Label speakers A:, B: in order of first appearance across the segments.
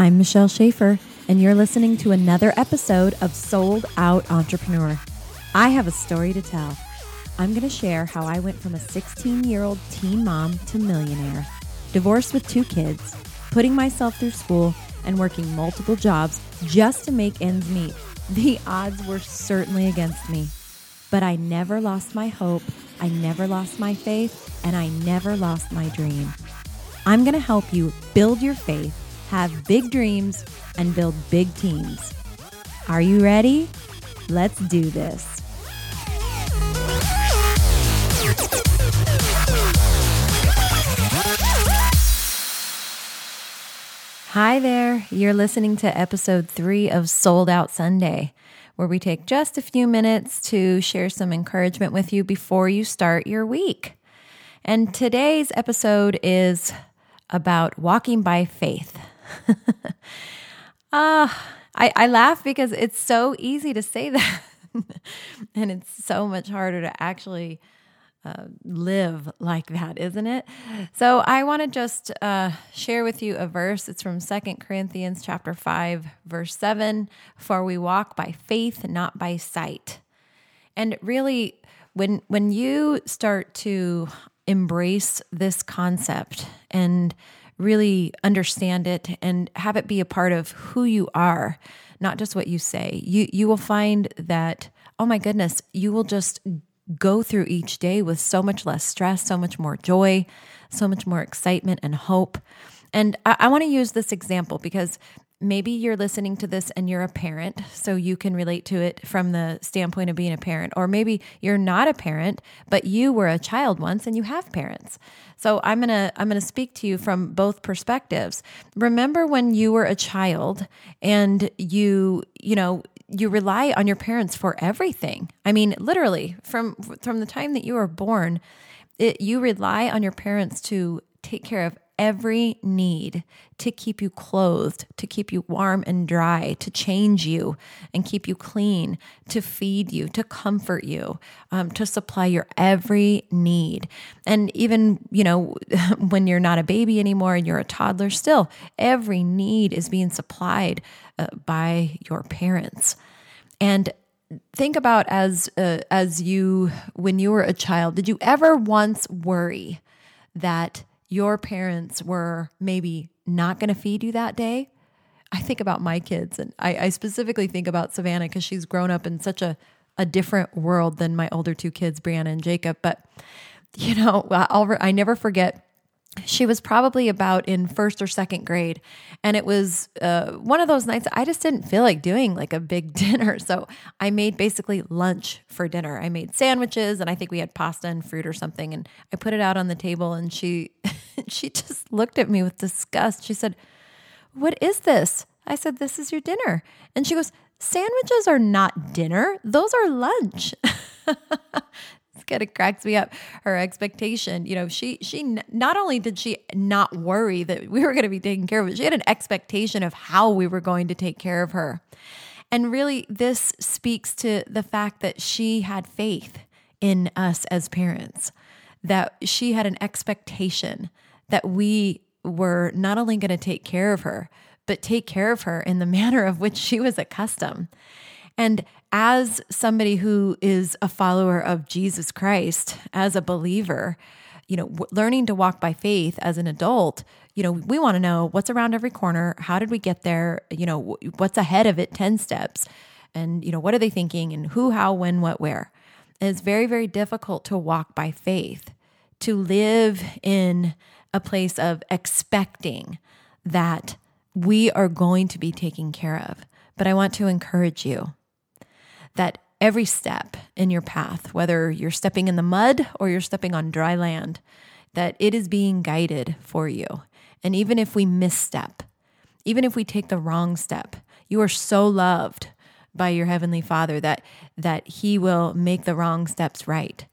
A: I'm Michelle Schaefer, and you're listening to another episode of Sold Out Entrepreneur. I have a story to tell. I'm going to share how I went from a 16 year old teen mom to millionaire, divorced with two kids, putting myself through school, and working multiple jobs just to make ends meet. The odds were certainly against me, but I never lost my hope, I never lost my faith, and I never lost my dream. I'm going to help you build your faith, have big dreams, and build big teams. Are you ready? Let's do this. Hi there. You're listening to episode three of Sold Out Sunday, where we take just a few minutes to share some encouragement with you before you start your week. And today's episode is about walking by faith. Ah, uh, I, I laugh because it's so easy to say that. and it's so much harder to actually uh, live like that, isn't it? So I want to just uh, share with you a verse. It's from Second Corinthians chapter 5, verse 7. For we walk by faith, not by sight. And really, when when you start to embrace this concept and really understand it and have it be a part of who you are, not just what you say, you you will find that oh my goodness, you will just go through each day with so much less stress, so much more joy, so much more excitement and hope. And I, I want to use this example because maybe you're listening to this and you're a parent, so you can relate to it from the standpoint of being a parent. Or maybe you're not a parent, but you were a child once and you have parents. So I'm going to I'm going to speak to you from both perspectives. Remember when you were a child and you, you know, you rely on your parents for everything. I mean, literally from from the time that you were born, it, you rely on your parents to take care of every need to keep you clothed, to keep you warm and dry, to change you and keep you clean, to feed you, to comfort you, um, to supply your every need. And even, you know, when you're not a baby anymore and you're a toddler, still every need is being supplied uh, by your parents. And think about as uh, as you when you were a child, did you ever once worry that your parents were maybe not going to feed you that day? I think about my kids, and I, I specifically think about Savannah because she's grown up in such a a different world than my older two kids, Brianna and Jacob. But you know, I'll, I never forget she was probably about in first or second grade and it was uh, one of those nights i just didn't feel like doing like a big dinner so i made basically lunch for dinner i made sandwiches and i think we had pasta and fruit or something and i put it out on the table and she she just looked at me with disgust. She said what is this? I said this is your dinner. And she goes sandwiches are not dinner. Those are lunch. It kind of cracks me up. Her expectation, you know, she she not only did she not worry that we were going to be taken care of, but she had an expectation of how we were going to take care of her. And really, this speaks to the fact that she had faith in us as parents, that she had an expectation that we were not only going to take care of her, but take care of her in the manner of which she was accustomed. And as somebody who is a follower of Jesus Christ, as a believer, you know, learning to walk by faith as an adult, you know, we want to know what's around every corner. How did we get there? You know, what's ahead of it 10 steps? And, you know, what are they thinking and who, how, when, what, where? It's very, very difficult to walk by faith, to live in a place of expecting that we are going to be taken care of. But I want to encourage you that every step in your path, whether you're stepping in the mud or you're stepping on dry land, that it is being guided for you. And even if we misstep, even if we take the wrong step, you are so loved by your heavenly Father that that he will make the wrong steps right.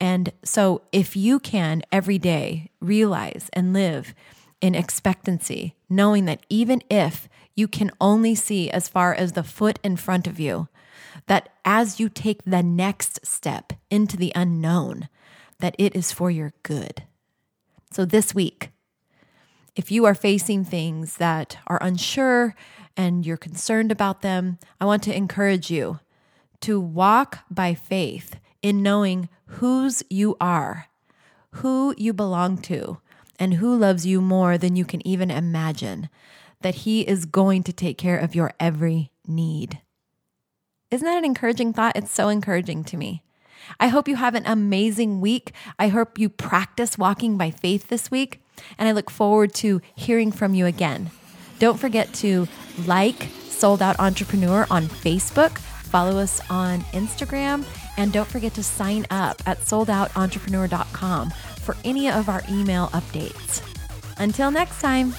A: And so if you can every day realize and live in expectancy, knowing that even if you can only see as far as the foot in front of you, that as you take the next step into the unknown, that it is for your good. So this week, if you are facing things that are unsure and you're concerned about them, I want to encourage you to walk by faith in knowing whose you are, who you belong to, and who loves you more than you can even imagine, that He is going to take care of your every need. Isn't that an encouraging thought? It's so encouraging to me. I hope you have an amazing week. I hope you practice walking by faith this week, and I look forward to hearing from you again. Don't forget to like Sold Out Entrepreneur on Facebook, follow us on Instagram, and don't forget to sign up at soldoutentrepreneur.com for any of our email updates. Until next time.